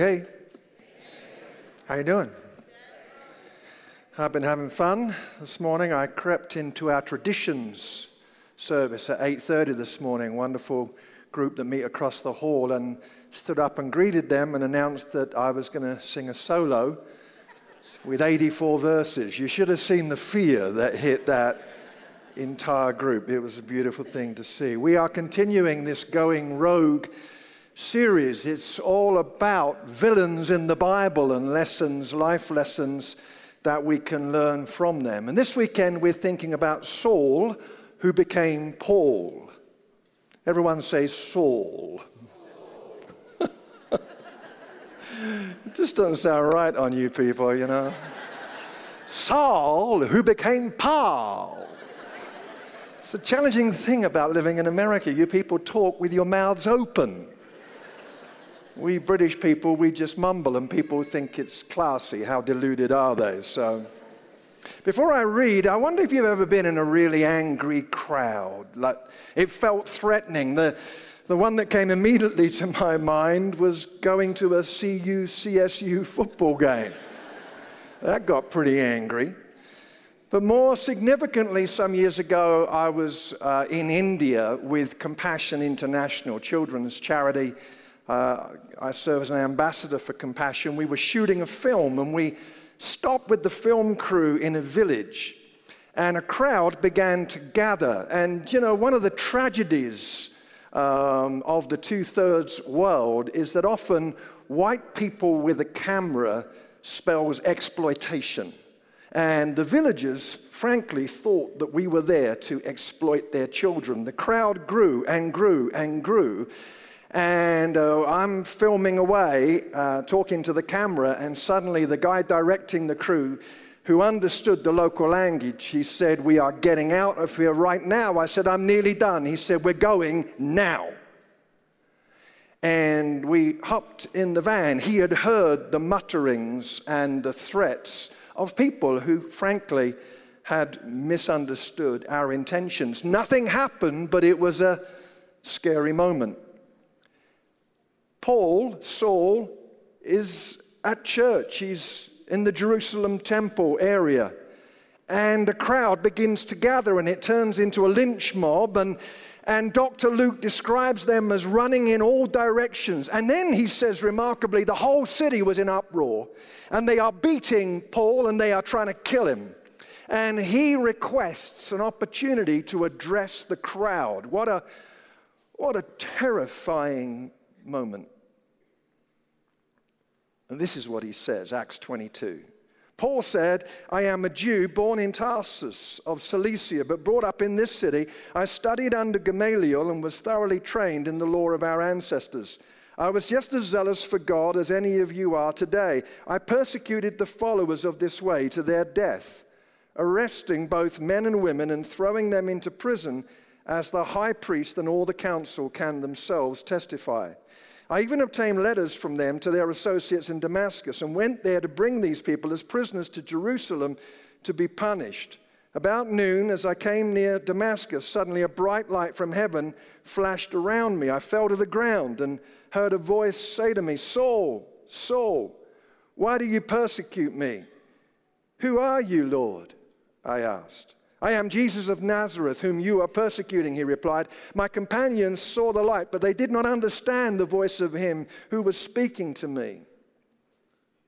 Hey. How you doing? I've been having fun. This morning I crept into our traditions service at 8:30 this morning. Wonderful group that meet across the hall and stood up and greeted them and announced that I was going to sing a solo with 84 verses. You should have seen the fear that hit that entire group. It was a beautiful thing to see. We are continuing this going rogue series. It's all about villains in the Bible and lessons, life lessons that we can learn from them. And this weekend we're thinking about Saul, who became Paul. Everyone say Saul. it just doesn't sound right on you people, you know. Saul, who became Paul. It's the challenging thing about living in America. You people talk with your mouths open. We British people, we just mumble and people think it's classy. How deluded are they? So, before I read, I wonder if you've ever been in a really angry crowd. Like it felt threatening. The, the one that came immediately to my mind was going to a CU CSU football game. that got pretty angry. But more significantly, some years ago, I was uh, in India with Compassion International, children's charity uh, I serve as an ambassador for Compassion. We were shooting a film and we stopped with the film crew in a village and a crowd began to gather. And, you know, one of the tragedies um, of the two thirds world is that often white people with a camera spells exploitation. And the villagers, frankly, thought that we were there to exploit their children. The crowd grew and grew and grew. And uh, I'm filming away, uh, talking to the camera, and suddenly the guy directing the crew, who understood the local language, he said, We are getting out of here right now. I said, I'm nearly done. He said, We're going now. And we hopped in the van. He had heard the mutterings and the threats of people who, frankly, had misunderstood our intentions. Nothing happened, but it was a scary moment. Paul, Saul, is at church. He's in the Jerusalem temple area. And a crowd begins to gather, and it turns into a lynch mob. And, and Dr. Luke describes them as running in all directions. And then he says, remarkably, the whole city was in uproar. And they are beating Paul and they are trying to kill him. And he requests an opportunity to address the crowd. What a, what a terrifying moment. And this is what he says, Acts 22. Paul said, I am a Jew born in Tarsus of Cilicia, but brought up in this city. I studied under Gamaliel and was thoroughly trained in the law of our ancestors. I was just as zealous for God as any of you are today. I persecuted the followers of this way to their death, arresting both men and women and throwing them into prison, as the high priest and all the council can themselves testify. I even obtained letters from them to their associates in Damascus and went there to bring these people as prisoners to Jerusalem to be punished. About noon, as I came near Damascus, suddenly a bright light from heaven flashed around me. I fell to the ground and heard a voice say to me, Saul, Saul, why do you persecute me? Who are you, Lord? I asked. I am Jesus of Nazareth, whom you are persecuting, he replied. My companions saw the light, but they did not understand the voice of him who was speaking to me.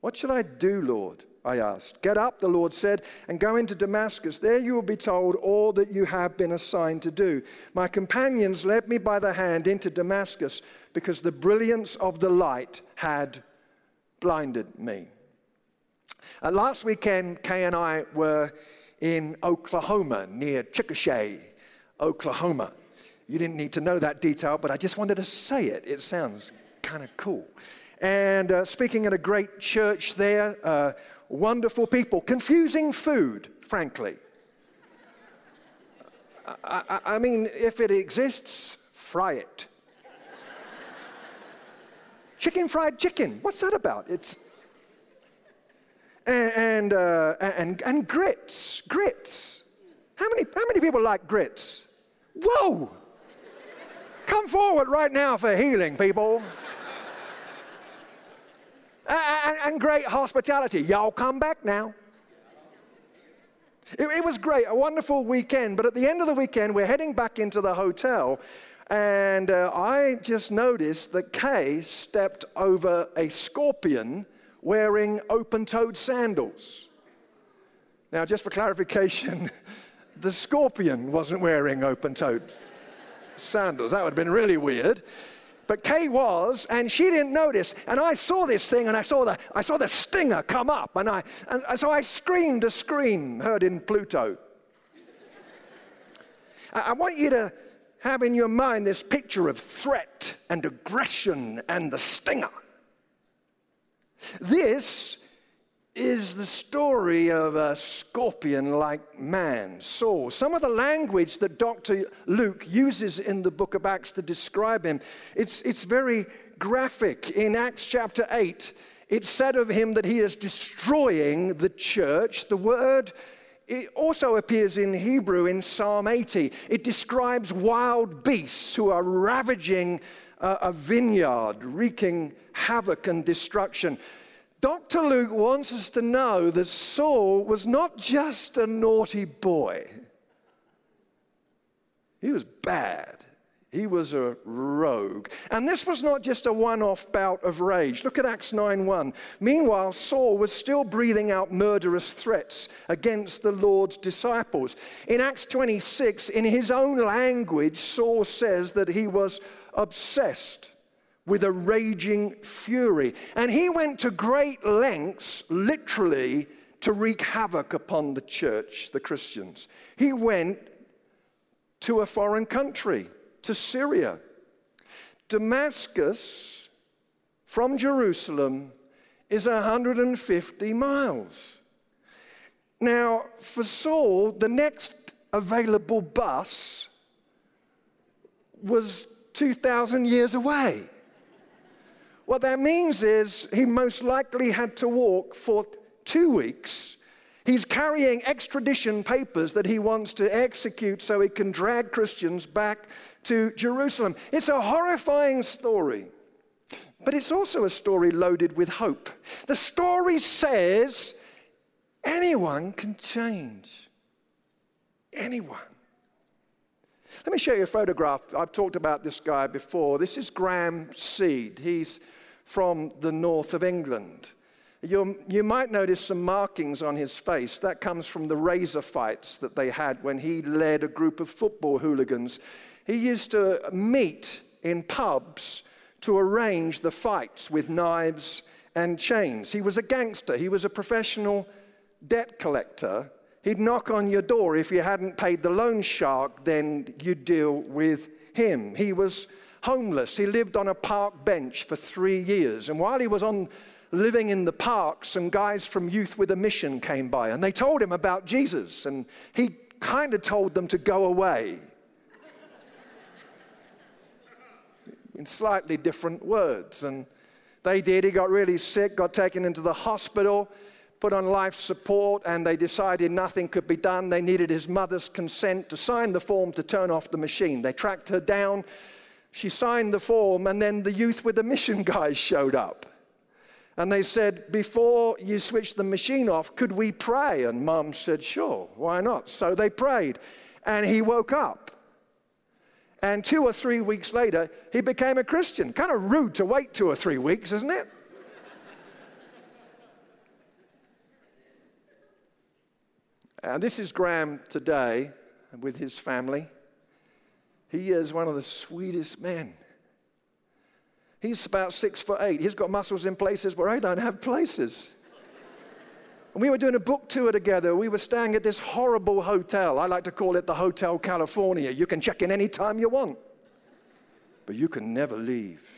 What shall I do, Lord? I asked. Get up, the Lord said, and go into Damascus. There you will be told all that you have been assigned to do. My companions led me by the hand into Damascus because the brilliance of the light had blinded me. Uh, last weekend, Kay and I were in Oklahoma near Chickasha, Oklahoma. You didn't need to know that detail, but I just wanted to say it. It sounds kind of cool. And uh, speaking at a great church there, uh, wonderful people, confusing food, frankly. I, I, I mean, if it exists, fry it. chicken fried chicken, what's that about? It's and, uh, and, and grits. Grits. How many, how many people like grits? Whoa! Come forward right now for healing, people. and, and great hospitality. Y'all come back now. It, it was great, a wonderful weekend. But at the end of the weekend, we're heading back into the hotel. And uh, I just noticed that Kay stepped over a scorpion wearing open toed sandals. Now, just for clarification, the scorpion wasn't wearing open toed sandals. That would have been really weird. But Kay was, and she didn't notice. And I saw this thing, and I saw the, I saw the stinger come up, and, I, and, so I screamed a scream heard in Pluto. I, I want you to have in your mind this picture of threat and aggression and the stinger. This is the story of a scorpion like man, Saul. Some of the language that Dr. Luke uses in the book of Acts to describe him, it's, it's very graphic. In Acts chapter 8, it's said of him that he is destroying the church. The word it also appears in Hebrew in Psalm 80. It describes wild beasts who are ravaging a, vineyard, wreaking havoc and destruction. Dr. Luke wants us to know that Saul was not just a naughty boy, he was bad. He was a rogue. And this was not just a one off bout of rage. Look at Acts 9 1. Meanwhile, Saul was still breathing out murderous threats against the Lord's disciples. In Acts 26, in his own language, Saul says that he was obsessed with a raging fury. And he went to great lengths, literally, to wreak havoc upon the church, the Christians. He went to a foreign country, to Syria. Damascus from Jerusalem is 150 miles. Now, for Saul, the next available bus was 2,000 years away. What that means is he most likely had to walk for two weeks. He's carrying extradition papers that he wants to execute so he can drag Christians back to Jerusalem. It's a horrifying story, but it's also a story loaded with hope. The story says anyone can change. Anyone. Let me show you a photograph. I've talked about this guy before. This is Graham Seed. He's from the north of England. you you might notice some markings on his face. That comes from the razor fights that they had when he led a group of football hooligans. He used to meet in pubs to arrange the fights with knives and chains. He was a gangster, he was a professional debt collector He'd knock on your door. If you hadn't paid the loan shark, then you'd deal with him. He was homeless. He lived on a park bench for three years. And while he was on living in the park, some guys from Youth with a Mission came by and they told him about Jesus. And he kind of told them to go away. in slightly different words. And they did. He got really sick, got taken into the hospital put on life support, and they decided nothing could be done. They needed his mother's consent to sign the form to turn off the machine. They tracked her down. She signed the form, and then the youth with the mission guys showed up. And they said, Before you switch the machine off, could we pray? And mom said, Sure, why not? So they prayed, and he woke up. And two or three weeks later, he became a Christian. Kind of rude to wait two or three weeks, isn't it? And this is Graham today with his family. He is one of the sweetest men. He's about six foot eight. He's got muscles in places where I don't have places. And we were doing a book tour together. We were staying at this horrible hotel. I like to call it the Hotel California. You can check in anytime you want, but you can never leave.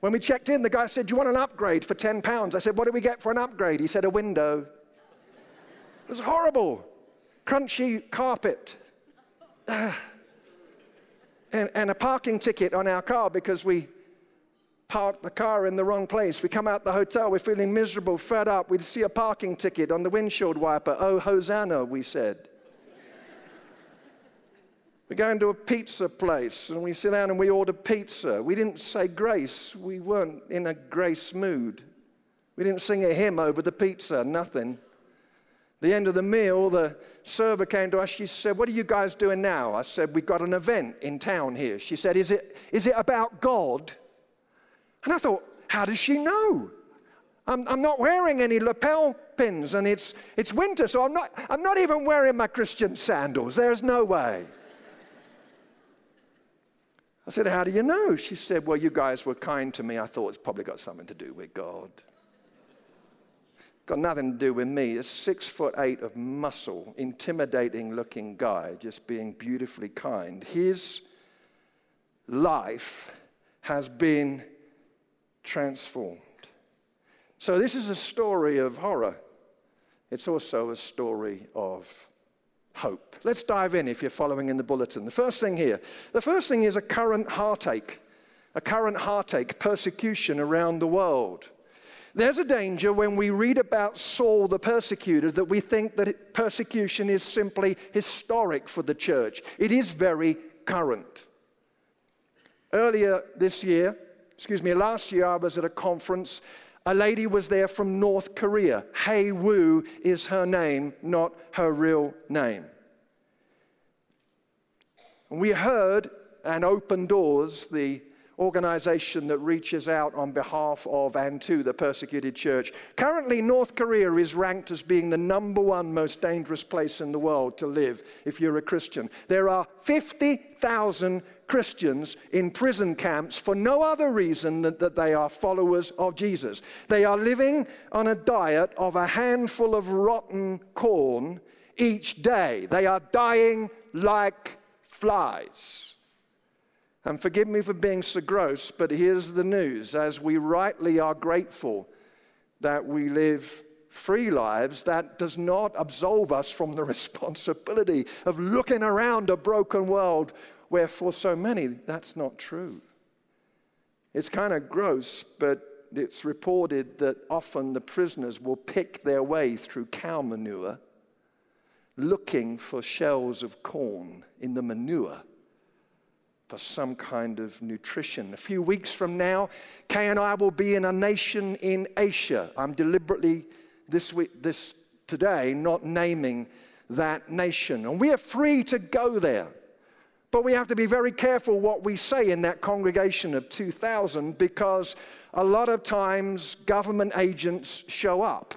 When we checked in, the guy said, Do you want an upgrade for 10 pounds? I said, What do we get for an upgrade? He said, A window. It was horrible. Crunchy carpet. and, and a parking ticket on our car because we parked the car in the wrong place. We come out the hotel, we're feeling miserable, fed up. We see a parking ticket on the windshield wiper. Oh, Hosanna, we said. we go into a pizza place and we sit down and we order pizza. We didn't say grace, we weren't in a grace mood. We didn't sing a hymn over the pizza, nothing. The end of the meal, the server came to us. She said, What are you guys doing now? I said, We've got an event in town here. She said, Is it, is it about God? And I thought, How does she know? I'm, I'm not wearing any lapel pins and it's, it's winter, so I'm not, I'm not even wearing my Christian sandals. There's no way. I said, How do you know? She said, Well, you guys were kind to me. I thought it's probably got something to do with God. Got nothing to do with me. A six foot eight of muscle, intimidating looking guy, just being beautifully kind. His life has been transformed. So, this is a story of horror. It's also a story of hope. Let's dive in if you're following in the bulletin. The first thing here the first thing is a current heartache, a current heartache, persecution around the world. There's a danger when we read about Saul the persecutor that we think that persecution is simply historic for the church. It is very current. Earlier this year, excuse me, last year, I was at a conference. A lady was there from North Korea. Hei Wu is her name, not her real name. And we heard and Open Doors, the organization that reaches out on behalf of and to the persecuted church. Currently, North Korea is ranked as being the number one most dangerous place in the world to live if you're a Christian. There are 50,000 Christians in prison camps for no other reason than that they are followers of Jesus. They are living on a diet of a handful of rotten corn each day. They are dying like flies. And forgive me for being so gross, but here's the news. As we rightly are grateful that we live free lives, that does not absolve us from the responsibility of looking around a broken world where for so many that's not true. It's kind of gross, but it's reported that often the prisoners will pick their way through cow manure looking for shells of corn in the manure for some kind of nutrition. A few weeks from now, Kay and I will be in a nation in Asia. I'm deliberately this week, this today, not naming that nation. And we are free to go there. But we have to be very careful what we say in that congregation of 2,000 because a lot of times government agents show up.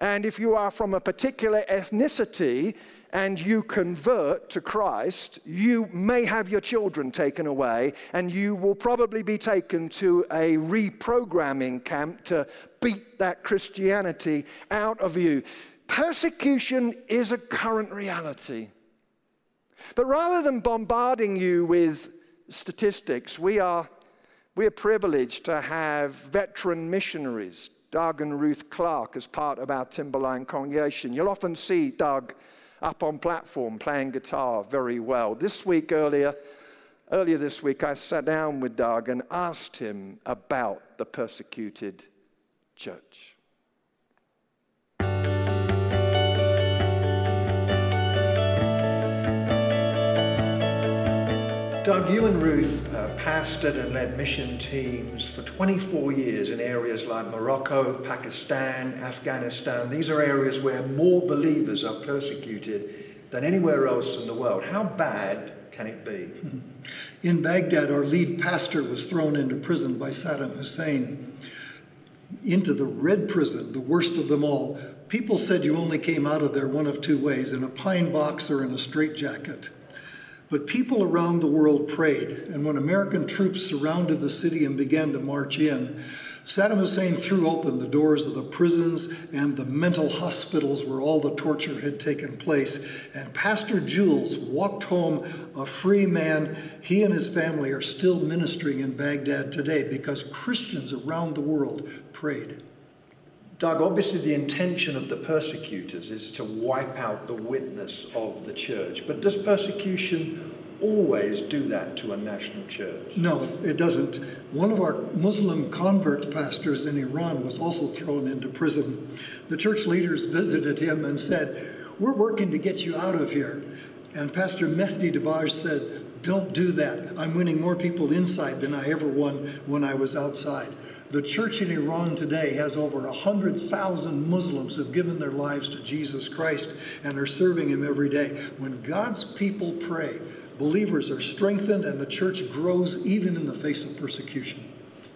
And if you are from a particular ethnicity and you convert to Christ, you may have your children taken away, and you will probably be taken to a reprogramming camp to beat that Christianity out of you. Persecution is a current reality. But rather than bombarding you with statistics, we are, we are privileged to have veteran missionaries, Doug and Ruth Clark, as part of our Timberline congregation. You'll often see Doug up on platform playing guitar very well. This week, earlier, earlier this week, I sat down with Doug and asked him about the persecuted church. Doug, you and Ruth uh, pastored and led mission teams for 24 years in areas like Morocco, Pakistan, Afghanistan. These are areas where more believers are persecuted than anywhere else in the world. How bad can it be? In Baghdad, our lead pastor was thrown into prison by Saddam Hussein, into the red prison, the worst of them all. People said you only came out of there one of two ways in a pine box or in a straitjacket. But people around the world prayed, and when American troops surrounded the city and began to march in, Saddam Hussein threw open the doors of the prisons and the mental hospitals where all the torture had taken place. And Pastor Jules walked home a free man. He and his family are still ministering in Baghdad today because Christians around the world prayed. Doug, obviously the intention of the persecutors is to wipe out the witness of the church. But does persecution always do that to a national church? No, it doesn't. One of our Muslim convert pastors in Iran was also thrown into prison. The church leaders visited him and said, We're working to get you out of here. And Pastor Mehdi Dibaj said, Don't do that. I'm winning more people inside than I ever won when I was outside. The church in Iran today has over 100,000 Muslims who've given their lives to Jesus Christ and are serving Him every day. When God's people pray, believers are strengthened and the church grows even in the face of persecution.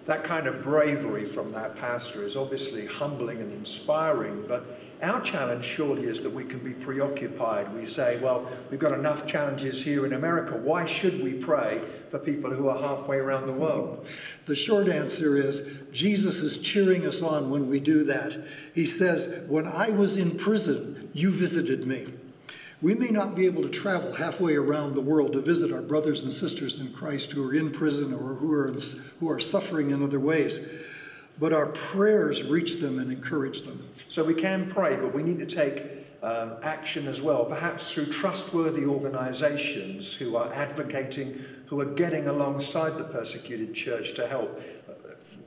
That kind of bravery from that pastor is obviously humbling and inspiring, but our challenge surely is that we can be preoccupied. We say, well, we've got enough challenges here in America. Why should we pray for people who are halfway around the world? The short answer is Jesus is cheering us on when we do that. He says, When I was in prison, you visited me. We may not be able to travel halfway around the world to visit our brothers and sisters in Christ who are in prison or who are, in, who are suffering in other ways, but our prayers reach them and encourage them. So we can pray, but we need to take um, action as well, perhaps through trustworthy organizations who are advocating, who are getting alongside the persecuted church to help.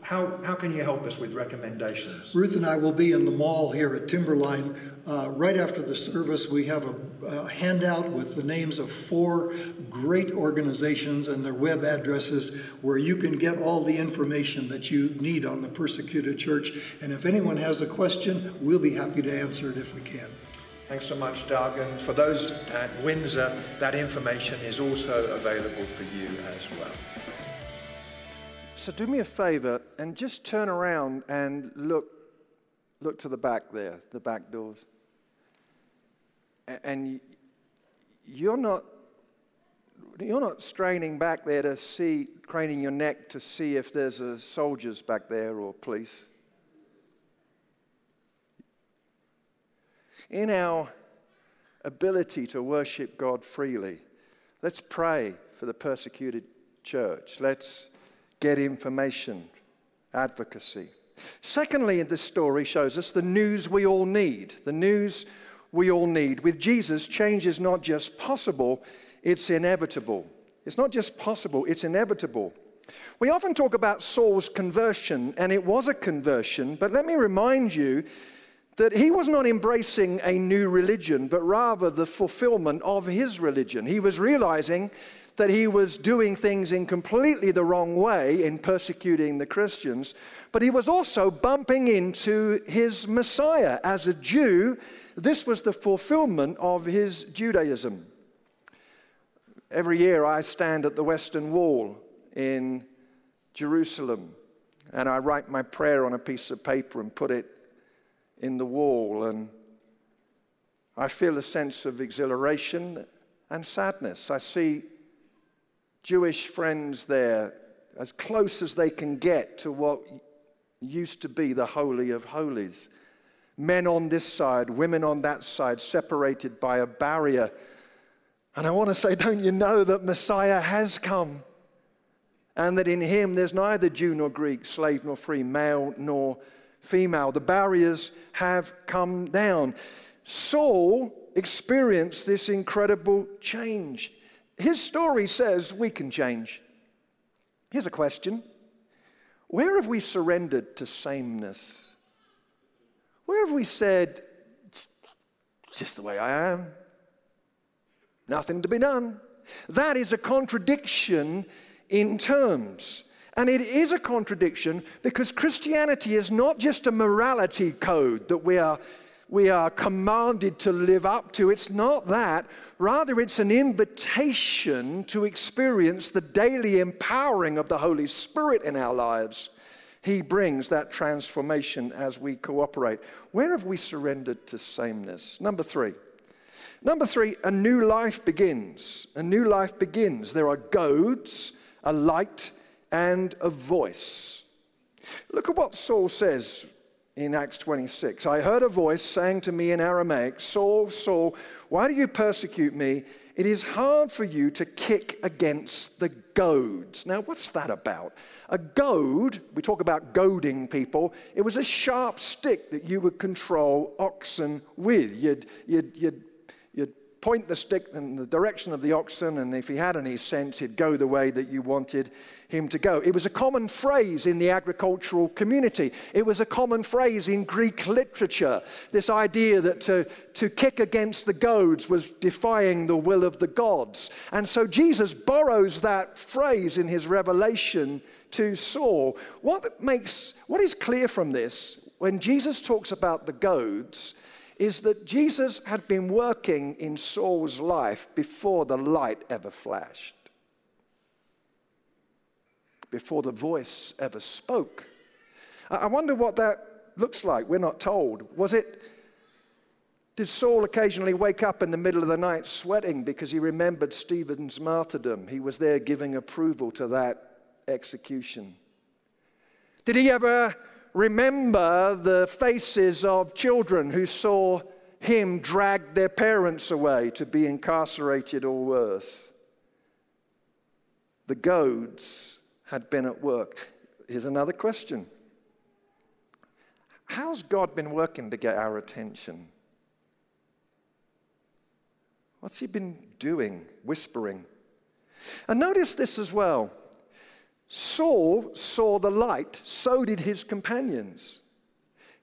How, how can you help us with recommendations? Ruth and I will be in the mall here at Timberline uh, right after the service. We have a, a, handout with the names of four great organizations and their web addresses where you can get all the information that you need on the persecuted church. And if anyone has a question, we'll be happy to answer it if we can. Thanks so much, Doug. And for those at Windsor, that information is also available for you as well. So do me a favor and just turn around and look, look to the back there, the back doors. And you're not, you're not straining back there to see, craning your neck to see if there's a soldiers back there or police. In our ability to worship God freely, let's pray for the persecuted church. Let's get information, advocacy. Secondly, this story shows us the news we all need. The news we all need. With Jesus, change is not just possible, it's inevitable. It's not just possible, it's inevitable. We often talk about Saul's conversion, and it was a conversion, but let me remind you that he was not embracing a new religion, but rather the fulfillment of his religion. He was realizing that he was doing things in completely the wrong way in persecuting the Christians, but he was also bumping into his Messiah. As a Jew, this was the fulfillment of his Judaism. Every year I stand at the Western Wall in Jerusalem and I write my prayer on a piece of paper and put it in the wall. And I feel a sense of exhilaration and sadness. I see Jewish friends there, as close as they can get to what used to be the Holy of Holies. Men on this side, women on that side, separated by a barrier. And I want to say, don't you know that Messiah has come? And that in him there's neither Jew nor Greek, slave nor free, male nor female. The barriers have come down. Saul experienced this incredible change his story says we can change. Here's a question Where have we surrendered to sameness? Where have we said, it's just the way I am? Nothing to be done. That is a contradiction in terms. And it is a contradiction because Christianity is not just a morality code that we are we are commanded to live up to. It's not that. Rather, it's an invitation to experience the daily empowering of the Holy Spirit in our lives. He brings that transformation as we cooperate. Where have we surrendered to sameness? Number three. Number three, a new life begins. A new life begins. There are goads, a light, and a voice. Look at what Saul says in Acts 26. I heard a voice saying to me in Aramaic, Saul, Saul, why do you persecute me? It is hard for you to kick against the goads. Now, what's that about? A goad, we talk about goading people, it was a sharp stick that you would control oxen with. You'd, you'd, you'd, point the stick in the direction of the oxen, and if he had any sense, he'd go the way that you wanted him to go. It was a common phrase in the agricultural community. It was a common phrase in Greek literature. This idea that to, to kick against the goads was defying the will of the gods. And so Jesus borrows that phrase in his revelation to Saul. What makes what is clear from this when Jesus talks about the goads is that Jesus had been working in Saul's life before the light ever flashed before the voice ever spoke. I wonder what that looks like. We're not told. Was it, did Saul occasionally wake up in the middle of the night sweating because he remembered Stephen's martyrdom? He was there giving approval to that execution. Did he ever remember the faces of children who saw him drag their parents away to be incarcerated or worse? The goads had been at work. Here's another question How's God been working to get our attention? What's He been doing, whispering? And notice this as well. Saul saw the light, so did his companions.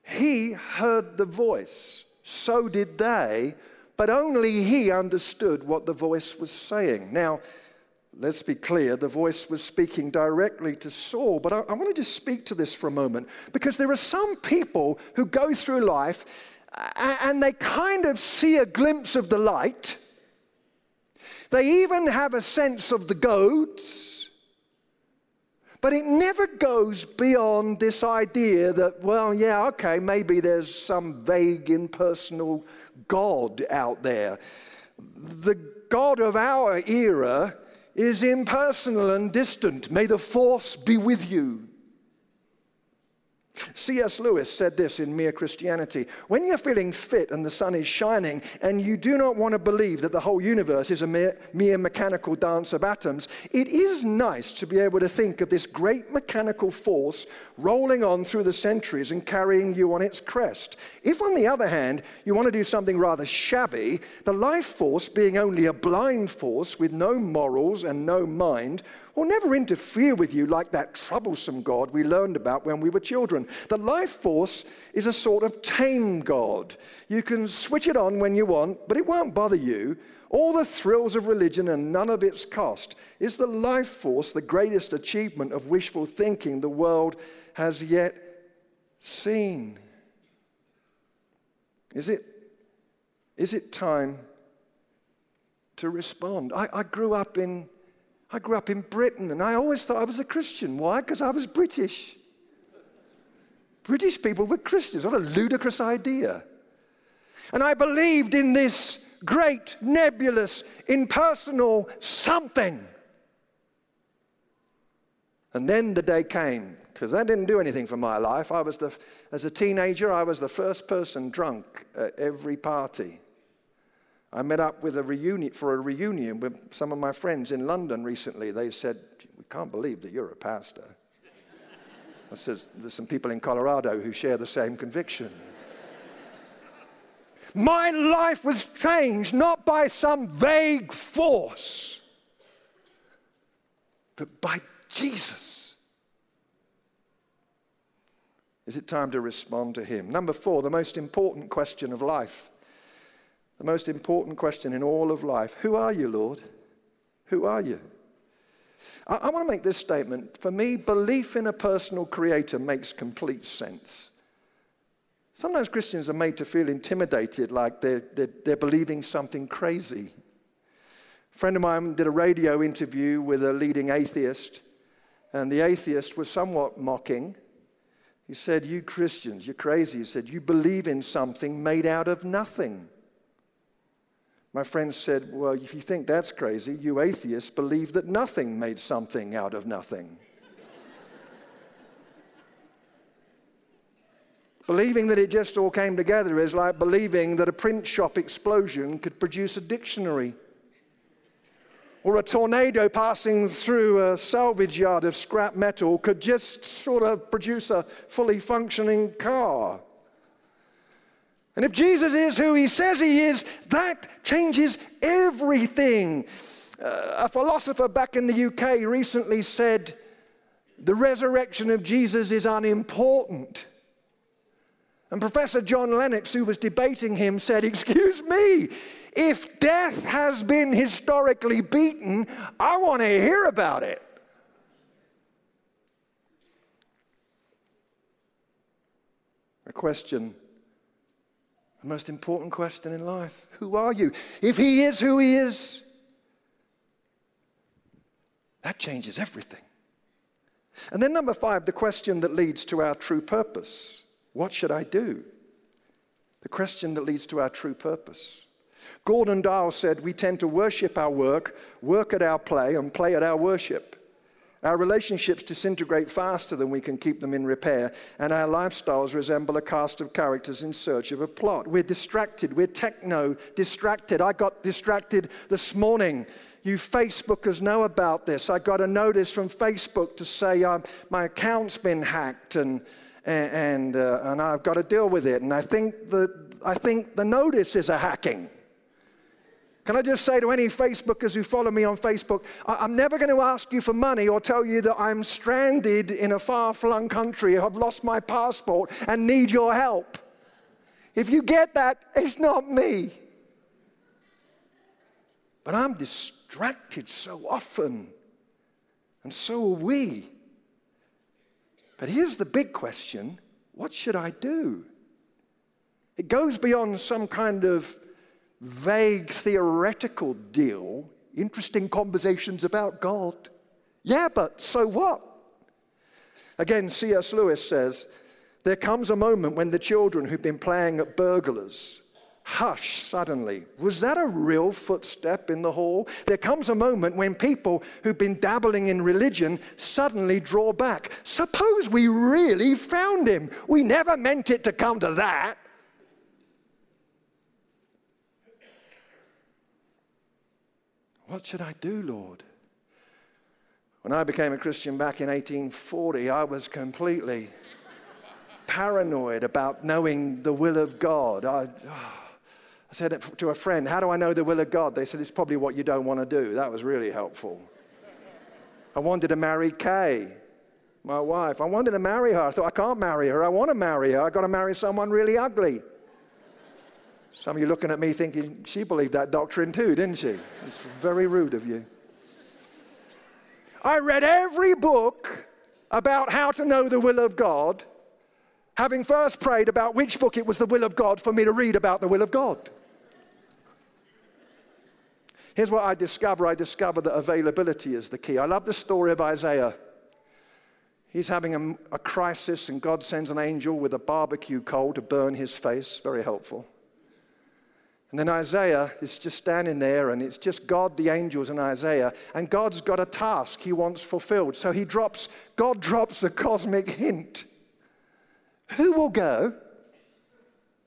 He heard the voice, so did they, but only he understood what the voice was saying. Now, Let's be clear, the voice was speaking directly to Saul. But I, I want to just speak to this for a moment because there are some people who go through life and they kind of see a glimpse of the light. They even have a sense of the goads. But it never goes beyond this idea that, well, yeah, okay, maybe there's some vague, impersonal God out there. The God of our era is impersonal and distant. May the force be with you. C.S. Lewis said this in Mere Christianity When you're feeling fit and the sun is shining, and you do not want to believe that the whole universe is a mere, mere, mechanical dance of atoms, it is nice to be able to think of this great mechanical force rolling on through the centuries and carrying you on its crest. If, on the other hand, you want to do something rather shabby, the life force being only a blind force with no morals and no mind, will never interfere with you like that troublesome God we learned about when we were children. The life force is a sort of tame God. You can switch it on when you want, but it won't bother you. All the thrills of religion and none of its cost. Is the life force the greatest achievement of wishful thinking the world has yet seen? Is it, is it time to respond? I, I grew up in I grew up in Britain and I always thought I was a Christian. Why? Because I was British. British people were Christians. What a ludicrous idea. And I believed in this great, nebulous, impersonal something. And then the day came, because that didn't do anything for my life. I was the, as a teenager, I was the first person drunk at every party. I met up with a reunion for a reunion with some of my friends in London recently. They said, "We can't believe that you're a pastor." I said, "There's some people in Colorado who share the same conviction." my life was changed not by some vague force, but by Jesus. Is it time to respond to Him? Number four, the most important question of life the most important question in all of life Who are you, Lord? Who are you? I, I want to make this statement. For me, belief in a personal creator makes complete sense. Sometimes Christians are made to feel intimidated, like they're, they're, they're believing something crazy. A friend of mine did a radio interview with a leading atheist, and the atheist was somewhat mocking. He said, You Christians, you're crazy. He said, You believe in something made out of nothing. My friend said, Well, if you think that's crazy, you atheists believe that nothing made something out of nothing. believing that it just all came together is like believing that a print shop explosion could produce a dictionary. Or a tornado passing through a salvage yard of scrap metal could just sort of produce a fully functioning car. And if Jesus is who he says he is, that changes everything. Uh, a philosopher back in the UK recently said, The resurrection of Jesus is unimportant. And Professor John Lennox, who was debating him, said, Excuse me, if death has been historically beaten, I want to hear about it. A question, the most important question in life Who are you? If He is who He is, that changes everything. And then, number five, the question that leads to our true purpose. What should I do? The question that leads to our true purpose. Gordon Dahl said, We tend to worship our work, work at our play, and play at our worship. Our relationships disintegrate faster than we can keep them in repair, and our lifestyles resemble a cast of characters in search of a plot. We're distracted, we're techno distracted. I got distracted this morning. You Facebookers know about this. I got a notice from Facebook to say um, my account's been hacked and, and, uh, and I've got to deal with it. And I think, the, I think the notice is a hacking. Can I just say to any Facebookers who follow me on Facebook, I'm never going to ask you for money or tell you that I'm stranded in a far flung country, I've lost my passport, and need your help. If you get that, it's not me. But I'm distracted so often, and so are we. But here's the big question what should I do? It goes beyond some kind of vague theoretical deal, interesting conversations about God. Yeah, but so what? Again, C.S. Lewis says, There comes a moment when the children who've been playing at burglars hush suddenly. Was that a real footstep in the hall? There comes a moment when people who've been dabbling in religion suddenly draw back. Suppose we really found him. We never meant it to come to that. What should I do, Lord? When I became a Christian back in 1840, I was completely paranoid about knowing the will of God. I, oh, I said to a friend, How do I know the will of God? They said, It's probably what you don't want to do. That was really helpful. I wanted to marry Kay, my wife. I wanted to marry her. I thought, I can't marry her. I want to marry her. I've got to marry someone really ugly. Some of you looking at me thinking, she believed that doctrine too, didn't she? It's very rude of you. I read every book about how to know the will of God, having first prayed about which book it was the will of God for me to read about the will of God. Here's what I discover I discover that availability is the key. I love the story of Isaiah. He's having a, a crisis, and God sends an angel with a barbecue coal to burn his face. Very helpful. And then Isaiah is just standing there, and it's just God, the angels, and Isaiah. And God's got a task he wants fulfilled. So he drops, God drops a cosmic hint. Who will go?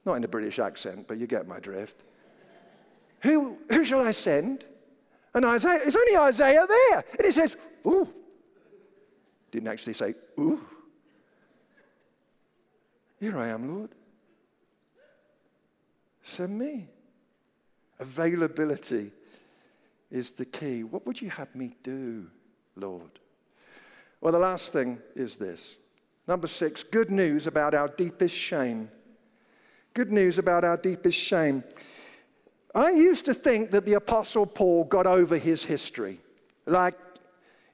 Not in a British accent, but you get my drift. Who, who shall I send? And Isaiah, it's only Isaiah there. And he says, Ooh. Didn't actually say, Ooh. Here I am, Lord. Send me. Availability is the key. What would you have me do, Lord? Well, the last thing is this. Number six, good news about our deepest shame. Good news about our deepest shame. I used to think that the Apostle Paul got over his history. Like,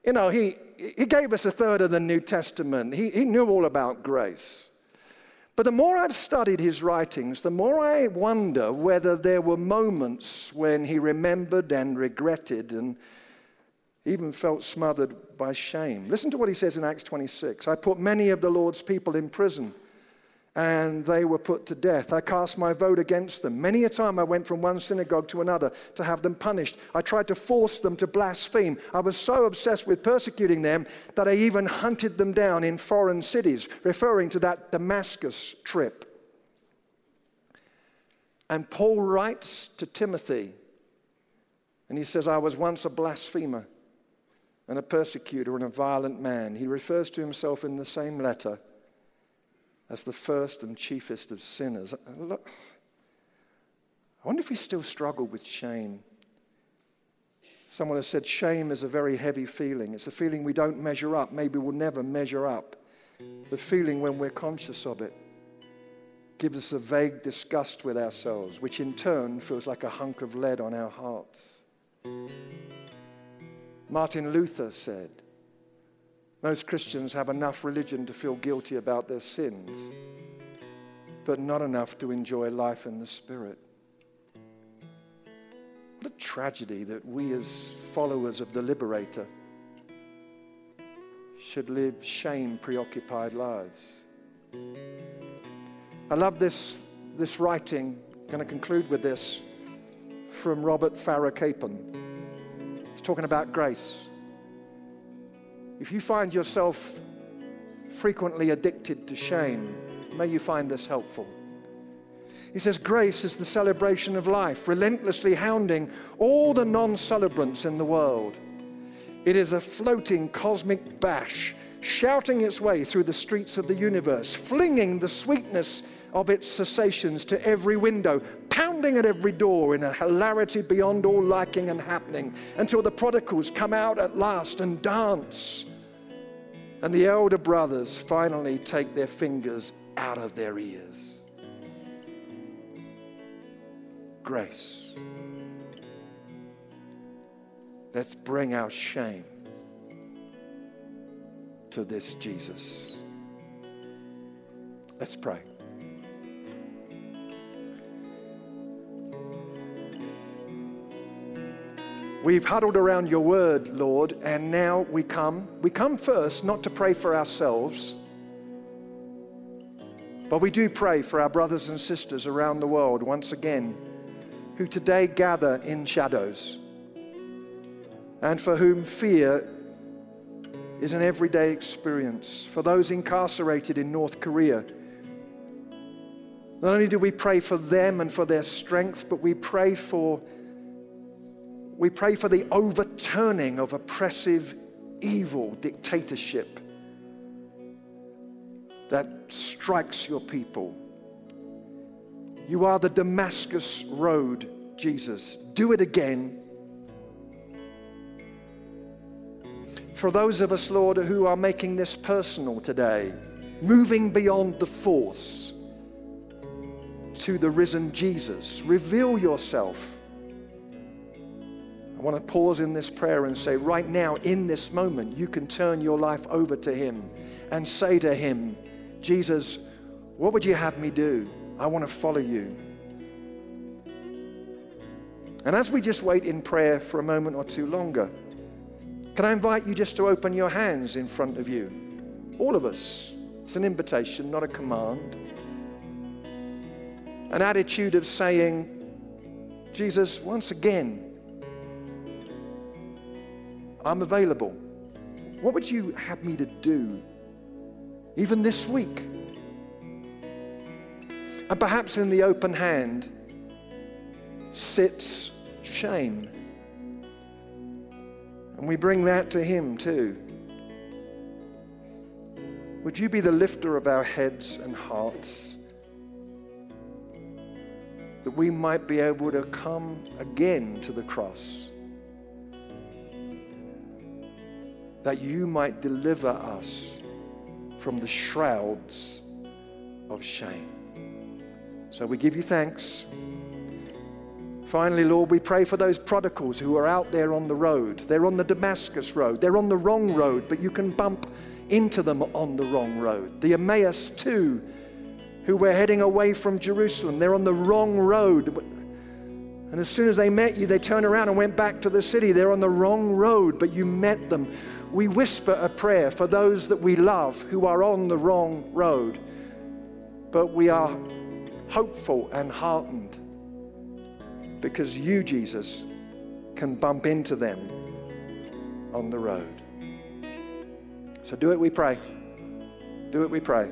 you know, he, he gave us a third of the New Testament, he, he knew all about grace. But the more I've studied his writings, the more I wonder whether there were moments when he remembered and regretted and even felt smothered by shame. Listen to what he says in Acts 26 I put many of the Lord's people in prison and they were put to death. I cast my vote against them. Many a time I went from one synagogue to another to have them punished. I tried to force them to blaspheme. I was so obsessed with persecuting them that I even hunted them down in foreign cities, referring to that Damascus trip. And Paul writes to Timothy, and he says, I was once a blasphemer and a persecutor and a violent man. He refers to himself in the same letter as the first and chiefest of sinners. Look, I wonder if we still struggle with shame. Someone has said shame is a very heavy feeling. It's a feeling we don't measure up. Maybe we'll never measure up. The feeling when we're conscious of it gives us a vague disgust with ourselves, which in turn feels like a hunk of lead on our hearts. Martin Luther said, Most Christians have enough religion to feel guilty about their sins, but not enough to enjoy life in the Spirit. What a tragedy that we, as followers of the Liberator, should live shame preoccupied lives. I love this, this writing. I'm going to conclude with this from Robert Farrar Capon. He's talking about grace. If you find yourself frequently addicted to shame, may you find this helpful. He says, Grace is the celebration of life, relentlessly hounding all the non celebrants in the world. It is a floating cosmic bash, shouting its way through the streets of the universe, flinging the sweetness of its cassations to every window, pounding at every door in a hilarity beyond all liking and happening, until the prodigals come out at last and dance. And the elder brothers finally take their fingers out of their ears. Grace. Let's bring our shame to this Jesus. Let's pray. We've huddled around your word, Lord, and now we come. We come first not to pray for ourselves, but we do pray for our brothers and sisters around the world once again who today gather in shadows and for whom fear is an everyday experience. For those incarcerated in North Korea, not only do we pray for them and for their strength, but we pray for we pray for the overturning of oppressive, evil dictatorship that strikes your people. You are the Damascus Road, Jesus. Do it again. For those of us, Lord, who are making this personal today, moving beyond the force to the risen Jesus, reveal yourself want to pause in this prayer and say, right now, in this moment, you can turn your life over to Him and say to Him, Jesus, what would you have me do? I want to follow you. And as we just wait in prayer for a moment or two longer, can I invite you just to open your hands in front of you? All of us. It's an invitation, not a command. An attitude of saying, Jesus, once again, I'm available. What would you have me to do, even this week? And perhaps in the open hand sits shame. And we bring that to Him too. Would you be the lifter of our heads and hearts? That we might be able to come again to the cross that you might deliver us from the shrouds of shame. So we give you thanks. Finally, Lord, we pray for those prodigals who are out there on the road. They're on the Damascus road. They're on the wrong road, but you can bump into them on the wrong road. The Emmaus, two, who were heading away from Jerusalem, they're on the wrong road. And as soon as they met you, they turned around and went back to the city. They're on the wrong road, but you met them we whisper a prayer for those that we love who are on the wrong road, but we are hopeful and heartened because you, Jesus, can bump into them on the road. So do it, we pray. Do it, we pray.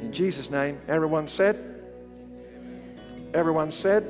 In Jesus' name, everyone said, everyone said,